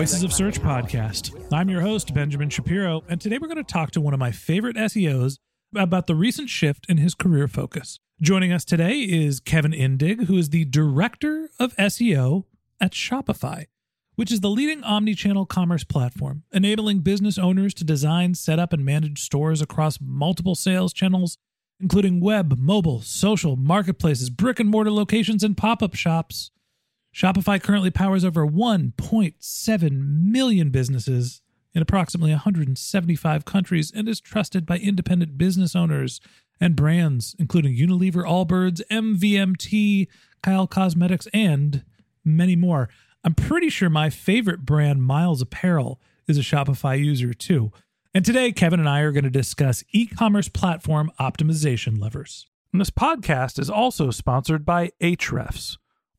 Voices of. Search podcast. I'm your host, Benjamin Shapiro, and today we're going to talk to one of my favorite SEOs about the recent shift in his career focus. Joining us today is Kevin Indig, who is the Director of SEO at Shopify, which is the leading omni-channel commerce platform, enabling business owners to design, set up, and manage stores across multiple sales channels, including web, mobile, social, marketplaces, brick and mortar locations, and pop-up shops. Shopify currently powers over 1.7 million businesses in approximately 175 countries and is trusted by independent business owners and brands, including Unilever, Allbirds, MVMT, Kylie Cosmetics, and many more. I'm pretty sure my favorite brand, Miles Apparel, is a Shopify user too. And today, Kevin and I are going to discuss e commerce platform optimization levers. And this podcast is also sponsored by Ahrefs.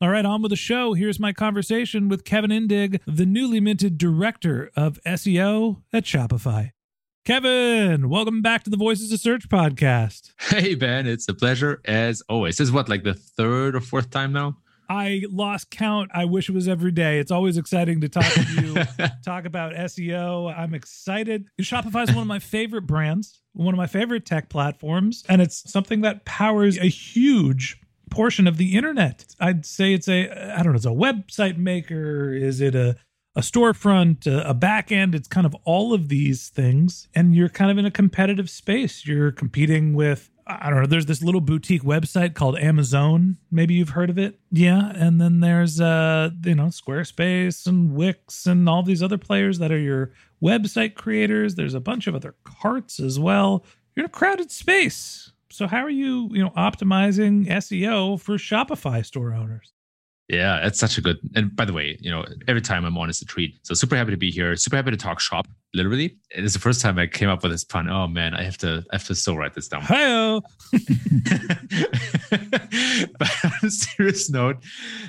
All right, on with the show. Here's my conversation with Kevin Indig, the newly minted director of SEO at Shopify. Kevin, welcome back to the Voices of Search podcast. Hey, Ben, it's a pleasure as always. This is what, like the third or fourth time now? I lost count. I wish it was every day. It's always exciting to talk to you, talk about SEO. I'm excited. Shopify is one of my favorite brands, one of my favorite tech platforms, and it's something that powers a huge portion of the internet. I'd say it's a I don't know, it's a website maker, is it a a storefront, a, a back end, it's kind of all of these things and you're kind of in a competitive space. You're competing with I don't know, there's this little boutique website called Amazon. Maybe you've heard of it. Yeah, and then there's uh, you know, Squarespace and Wix and all these other players that are your website creators. There's a bunch of other carts as well. You're in a crowded space. So how are you, you know, optimizing SEO for Shopify store owners? Yeah, it's such a good. And by the way, you know, every time I'm on is a treat. So super happy to be here. Super happy to talk shop. Literally, it is the first time I came up with this pun. Oh man, I have to, I have to still write this down. Hi. but on a serious note,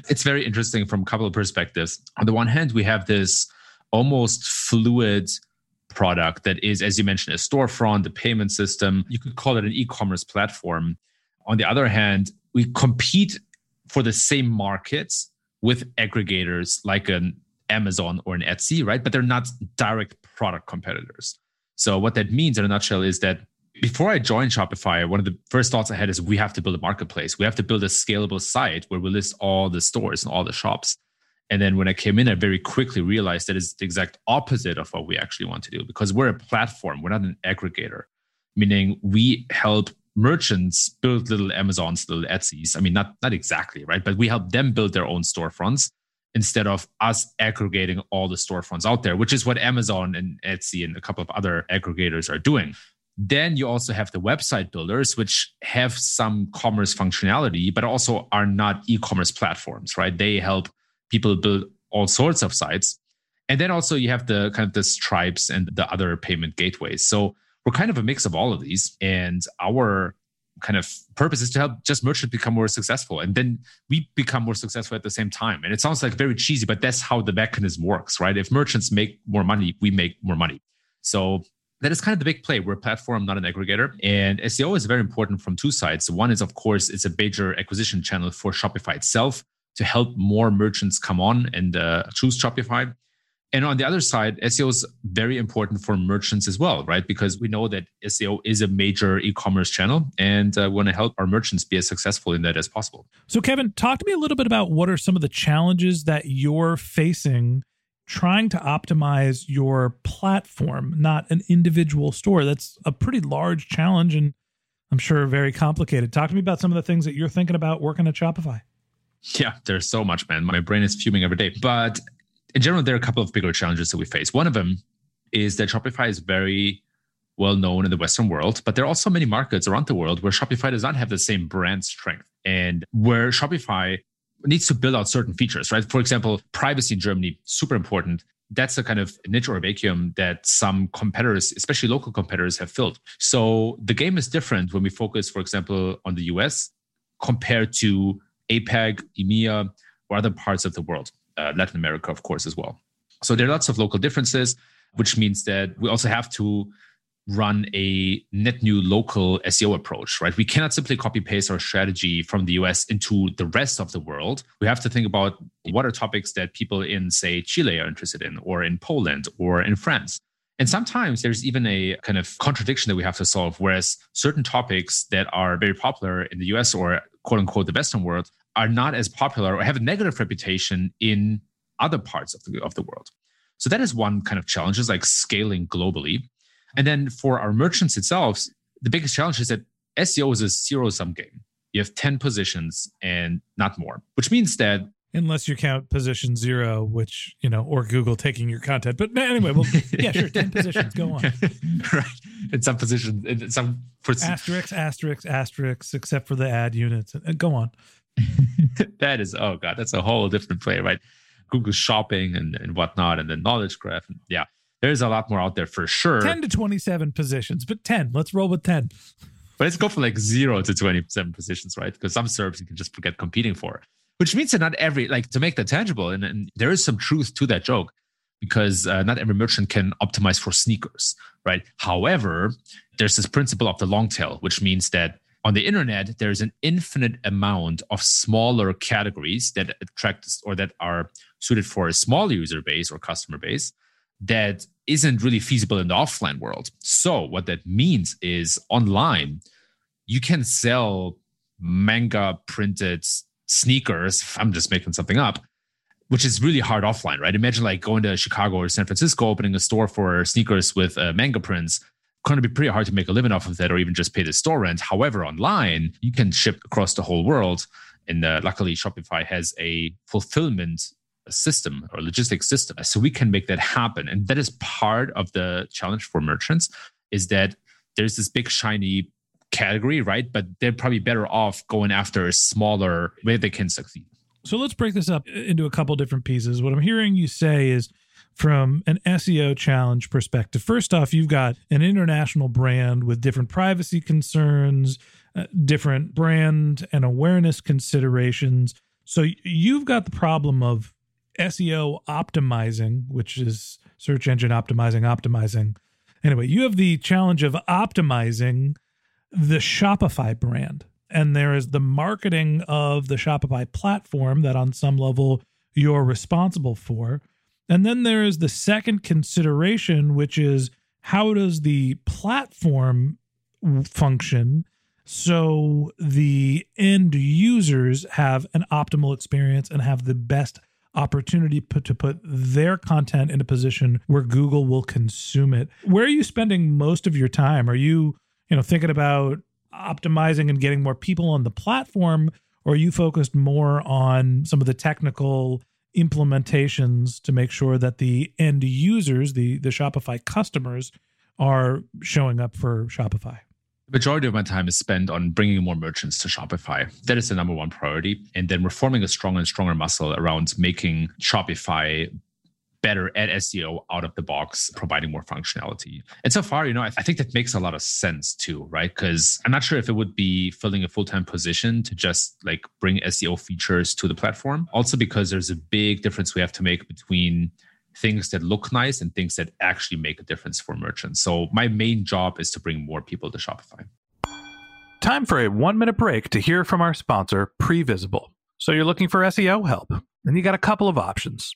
it's very interesting from a couple of perspectives. On the one hand, we have this almost fluid product that is, as you mentioned, a storefront, a payment system. You could call it an e-commerce platform. On the other hand, we compete for the same markets with aggregators like an Amazon or an Etsy, right? But they're not direct product competitors. So what that means in a nutshell is that before I joined Shopify, one of the first thoughts I had is we have to build a marketplace. We have to build a scalable site where we list all the stores and all the shops. And then when I came in, I very quickly realized that it's the exact opposite of what we actually want to do because we're a platform, we're not an aggregator, meaning we help merchants build little Amazons, little Etsy's. I mean, not not exactly, right? But we help them build their own storefronts instead of us aggregating all the storefronts out there, which is what Amazon and Etsy and a couple of other aggregators are doing. Then you also have the website builders, which have some commerce functionality, but also are not e commerce platforms, right? They help people build all sorts of sites. And then also you have the kind of the Stripes and the other payment gateways. So we're kind of a mix of all of these. And our kind of purpose is to help just merchants become more successful. And then we become more successful at the same time. And it sounds like very cheesy, but that's how the mechanism works, right? If merchants make more money, we make more money. So that is kind of the big play. We're a platform, not an aggregator. And SEO is very important from two sides. One is, of course, it's a major acquisition channel for Shopify itself to help more merchants come on and uh, choose Shopify. And on the other side, SEO is very important for merchants as well, right? Because we know that SEO is a major e commerce channel and uh, want to help our merchants be as successful in that as possible. So, Kevin, talk to me a little bit about what are some of the challenges that you're facing trying to optimize your platform, not an individual store. That's a pretty large challenge and I'm sure very complicated. Talk to me about some of the things that you're thinking about working at Shopify. Yeah, there's so much, man. My brain is fuming every day. But in general, there are a couple of bigger challenges that we face. One of them is that Shopify is very well known in the Western world, but there are also many markets around the world where Shopify does not have the same brand strength and where Shopify needs to build out certain features, right? For example, privacy in Germany, super important. That's a kind of niche or vacuum that some competitors, especially local competitors, have filled. So the game is different when we focus, for example, on the US compared to APAC, EMEA, or other parts of the world uh, Latin America, of course, as well. So there are lots of local differences, which means that we also have to run a net new local SEO approach, right? We cannot simply copy paste our strategy from the US into the rest of the world. We have to think about what are topics that people in, say, Chile are interested in, or in Poland, or in France. And sometimes there's even a kind of contradiction that we have to solve, whereas certain topics that are very popular in the US or quote unquote the Western world are not as popular or have a negative reputation in other parts of the, of the world. So that is one kind of challenge is like scaling globally. And then for our merchants itself, the biggest challenge is that SEO is a zero sum game. You have 10 positions and not more, which means that unless you count position zero, which you know, or Google taking your content. But anyway, well, yeah, sure, ten positions. Go on. right, in some positions, in some for asterisk, asterisk, asterisk, except for the ad units. Go on. that is, oh god, that's a whole different play, right? Google Shopping and and whatnot, and the Knowledge Graph. And yeah, there's a lot more out there for sure. Ten to twenty-seven positions, but ten. Let's roll with ten. But let's go from like zero to twenty-seven positions, right? Because some SERPs you can just forget competing for which means that not every like to make that tangible and, and there is some truth to that joke because uh, not every merchant can optimize for sneakers right however there's this principle of the long tail which means that on the internet there's an infinite amount of smaller categories that attract or that are suited for a small user base or customer base that isn't really feasible in the offline world so what that means is online you can sell manga printed sneakers, I'm just making something up, which is really hard offline, right? Imagine like going to Chicago or San Francisco, opening a store for sneakers with uh, manga prints. Going to be pretty hard to make a living off of that or even just pay the store rent. However, online, you can ship across the whole world. And uh, luckily, Shopify has a fulfillment system or logistics system. So we can make that happen. And that is part of the challenge for merchants is that there's this big, shiny category, right? But they're probably better off going after a smaller where they can succeed. So let's break this up into a couple different pieces. What I'm hearing you say is from an SEO challenge perspective. First off, you've got an international brand with different privacy concerns, uh, different brand and awareness considerations. So you've got the problem of SEO optimizing, which is search engine optimizing, optimizing. Anyway, you have the challenge of optimizing the Shopify brand. And there is the marketing of the Shopify platform that, on some level, you're responsible for. And then there is the second consideration, which is how does the platform function so the end users have an optimal experience and have the best opportunity put, to put their content in a position where Google will consume it. Where are you spending most of your time? Are you you know, thinking about optimizing and getting more people on the platform, or are you focused more on some of the technical implementations to make sure that the end users, the the Shopify customers, are showing up for Shopify? The majority of my time is spent on bringing more merchants to Shopify. That is the number one priority. And then we're forming a stronger and stronger muscle around making Shopify better at SEO out of the box, providing more functionality. And so far, you know, I, th- I think that makes a lot of sense too, right? Because I'm not sure if it would be filling a full time position to just like bring SEO features to the platform. Also, because there's a big difference we have to make between things that look nice and things that actually make a difference for merchants. So my main job is to bring more people to Shopify. Time for a one minute break to hear from our sponsor, Previsible. So you're looking for SEO help, and you got a couple of options.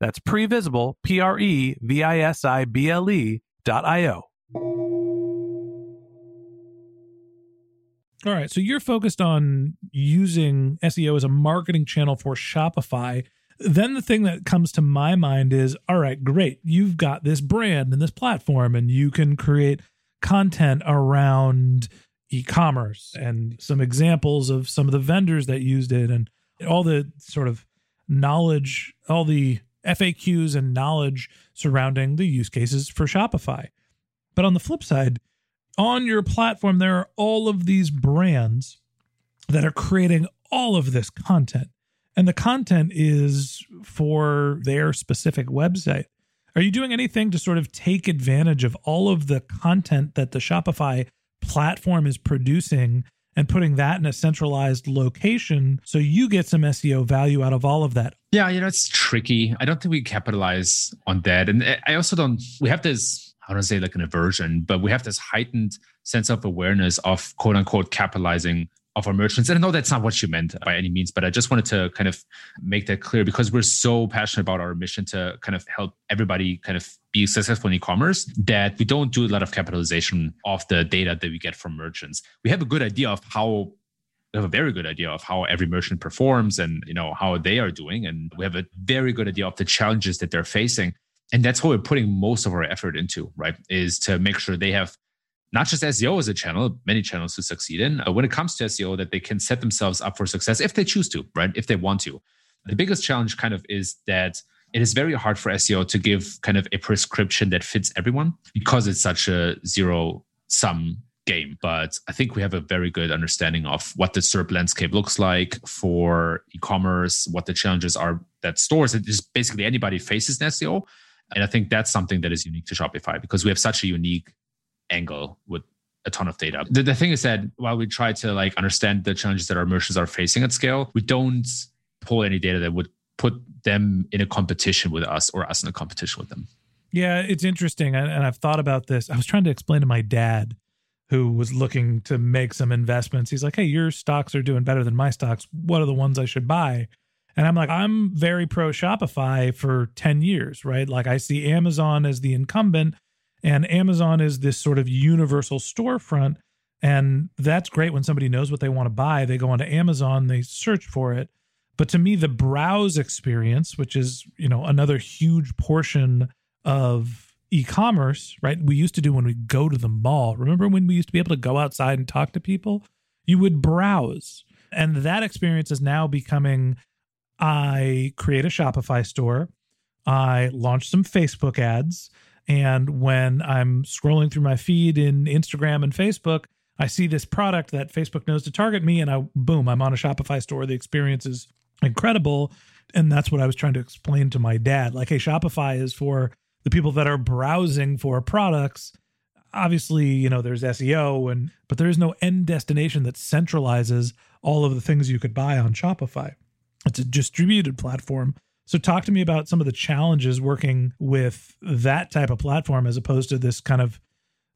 That's Previsible, P R E V I S I B L E dot I O. All right. So you're focused on using SEO as a marketing channel for Shopify. Then the thing that comes to my mind is all right, great. You've got this brand and this platform, and you can create content around e commerce and some examples of some of the vendors that used it and all the sort of knowledge, all the FAQs and knowledge surrounding the use cases for Shopify. But on the flip side, on your platform, there are all of these brands that are creating all of this content. And the content is for their specific website. Are you doing anything to sort of take advantage of all of the content that the Shopify platform is producing and putting that in a centralized location so you get some SEO value out of all of that. Yeah, you know, it's tricky. I don't think we capitalize on that. And I also don't, we have this, I don't say like an aversion, but we have this heightened sense of awareness of quote unquote capitalizing of our merchants. And I know that's not what you meant by any means, but I just wanted to kind of make that clear because we're so passionate about our mission to kind of help everybody kind of be successful in e-commerce that we don't do a lot of capitalization of the data that we get from merchants. We have a good idea of how we have a very good idea of how every merchant performs and you know how they are doing and we have a very good idea of the challenges that they're facing and that's what we're putting most of our effort into right is to make sure they have not just SEO as a channel, many channels to succeed in. Uh, when it comes to SEO, that they can set themselves up for success if they choose to, right? If they want to. The biggest challenge kind of is that it is very hard for SEO to give kind of a prescription that fits everyone because it's such a zero sum game. But I think we have a very good understanding of what the SERP landscape looks like for e-commerce, what the challenges are that stores. just basically anybody faces in SEO. And I think that's something that is unique to Shopify because we have such a unique angle with a ton of data. The, the thing is that while we try to like understand the challenges that our merchants are facing at scale, we don't pull any data that would put them in a competition with us or us in a competition with them. Yeah, it's interesting. And I've thought about this. I was trying to explain to my dad, who was looking to make some investments. He's like, Hey, your stocks are doing better than my stocks. What are the ones I should buy? And I'm like, I'm very pro Shopify for 10 years, right? Like, I see Amazon as the incumbent and Amazon is this sort of universal storefront. And that's great when somebody knows what they want to buy. They go onto Amazon, they search for it. But to me, the browse experience, which is, you know, another huge portion of e-commerce, right? We used to do when we go to the mall. Remember when we used to be able to go outside and talk to people? You would browse. And that experience is now becoming I create a Shopify store, I launch some Facebook ads, and when I'm scrolling through my feed in Instagram and Facebook, I see this product that Facebook knows to target me, and I boom, I'm on a Shopify store. The experience is incredible. And that's what I was trying to explain to my dad. Like, hey, Shopify is for the people that are browsing for products. Obviously, you know, there's SEO and but there is no end destination that centralizes all of the things you could buy on Shopify. It's a distributed platform. So talk to me about some of the challenges working with that type of platform as opposed to this kind of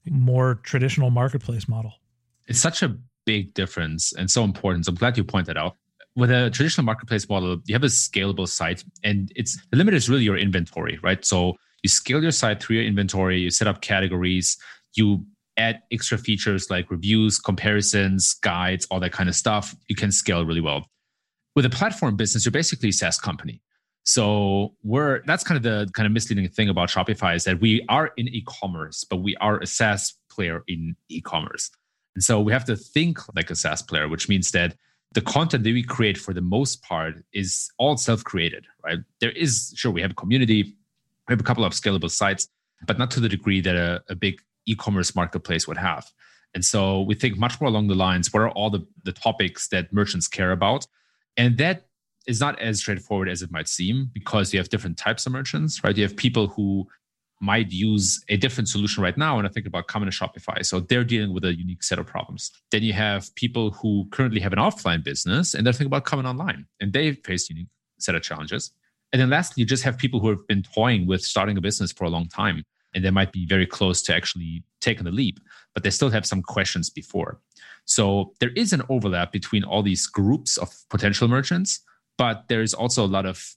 more traditional marketplace model. It's such a big difference and so important. So I'm glad you pointed out. With a traditional marketplace model, you have a scalable site, and it's the limit is really your inventory, right? So you scale your site through your inventory, you set up categories, you add extra features like reviews, comparisons, guides, all that kind of stuff. You can scale really well. With a platform business, you're basically a SaaS company. So we're that's kind of the kind of misleading thing about Shopify is that we are in e-commerce, but we are a SaaS player in e-commerce. And so we have to think like a SaaS player, which means that the content that we create for the most part is all self-created, right? There is sure we have a community, we have a couple of scalable sites, but not to the degree that a, a big e-commerce marketplace would have. And so we think much more along the lines, what are all the, the topics that merchants care about? And that is not as straightforward as it might seem because you have different types of merchants, right? You have people who might use a different solution right now and I think about coming to Shopify. So they're dealing with a unique set of problems. Then you have people who currently have an offline business and they're thinking about coming online and they face unique set of challenges. And then lastly, you just have people who have been toying with starting a business for a long time and they might be very close to actually taking the leap, but they still have some questions before. So there is an overlap between all these groups of potential merchants, but there is also a lot of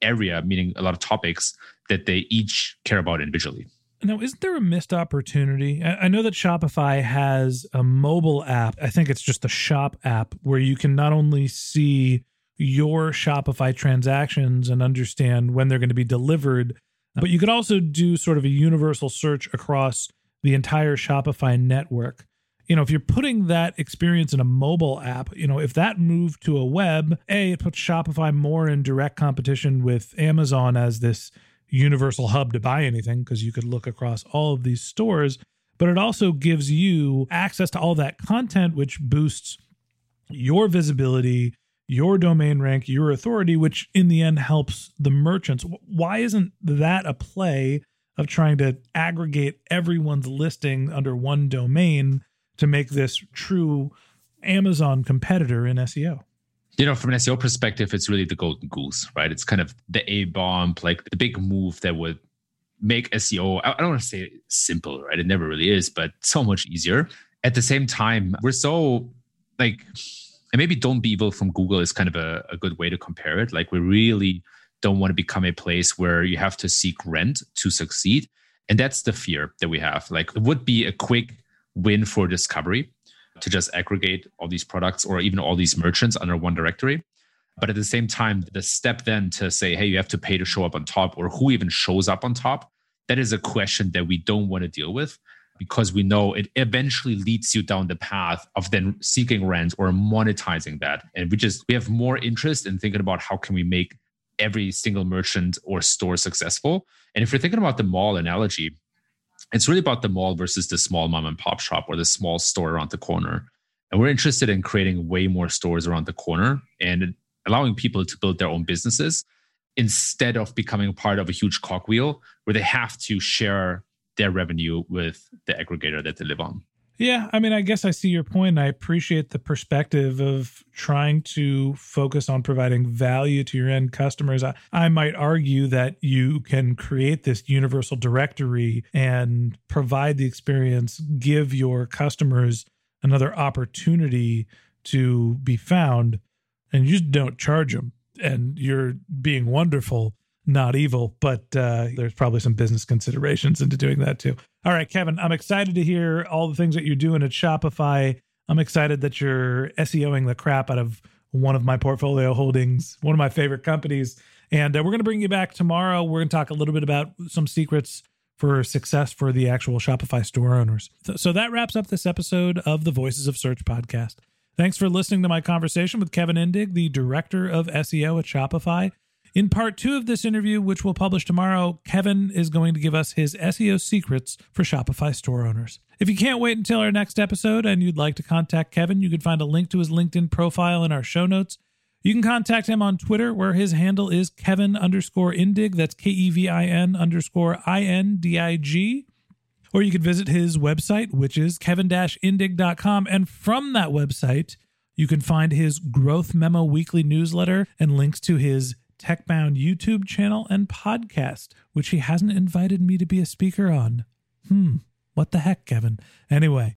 area, meaning a lot of topics that they each care about individually. Now, isn't there a missed opportunity? I know that Shopify has a mobile app. I think it's just a shop app where you can not only see your Shopify transactions and understand when they're going to be delivered, but you could also do sort of a universal search across the entire Shopify network. You know, if you're putting that experience in a mobile app, you know, if that moved to a web, A, it puts Shopify more in direct competition with Amazon as this universal hub to buy anything because you could look across all of these stores. But it also gives you access to all that content, which boosts your visibility, your domain rank, your authority, which in the end helps the merchants. Why isn't that a play of trying to aggregate everyone's listing under one domain to make this true Amazon competitor in SEO? You know, from an SEO perspective, it's really the golden goose, right? It's kind of the A bomb, like the big move that would make SEO, I don't want to say simple, right? It never really is, but so much easier. At the same time, we're so like and maybe don't be evil from google is kind of a, a good way to compare it like we really don't want to become a place where you have to seek rent to succeed and that's the fear that we have like it would be a quick win for discovery to just aggregate all these products or even all these merchants under one directory but at the same time the step then to say hey you have to pay to show up on top or who even shows up on top that is a question that we don't want to deal with because we know it eventually leads you down the path of then seeking rent or monetizing that. And we just we have more interest in thinking about how can we make every single merchant or store successful. And if you're thinking about the mall analogy, it's really about the mall versus the small mom and pop shop or the small store around the corner. And we're interested in creating way more stores around the corner and allowing people to build their own businesses instead of becoming part of a huge cogwheel where they have to share their revenue with the aggregator that they live on. Yeah, I mean, I guess I see your point. I appreciate the perspective of trying to focus on providing value to your end customers. I, I might argue that you can create this universal directory and provide the experience, give your customers another opportunity to be found, and you just don't charge them. And you're being wonderful not evil, but uh, there's probably some business considerations into doing that too. All right, Kevin, I'm excited to hear all the things that you're doing at Shopify. I'm excited that you're SEOing the crap out of one of my portfolio holdings, one of my favorite companies. And uh, we're going to bring you back tomorrow. We're going to talk a little bit about some secrets for success for the actual Shopify store owners. So, so that wraps up this episode of the Voices of Search podcast. Thanks for listening to my conversation with Kevin Indig, the director of SEO at Shopify. In part two of this interview, which we'll publish tomorrow, Kevin is going to give us his SEO secrets for Shopify store owners. If you can't wait until our next episode and you'd like to contact Kevin, you can find a link to his LinkedIn profile in our show notes. You can contact him on Twitter, where his handle is Kevin underscore Indig. That's K E V I N underscore I N D I G. Or you could visit his website, which is kevin indig.com. And from that website, you can find his Growth Memo weekly newsletter and links to his TechBound YouTube channel and podcast, which he hasn't invited me to be a speaker on. Hmm, what the heck, Kevin? Anyway,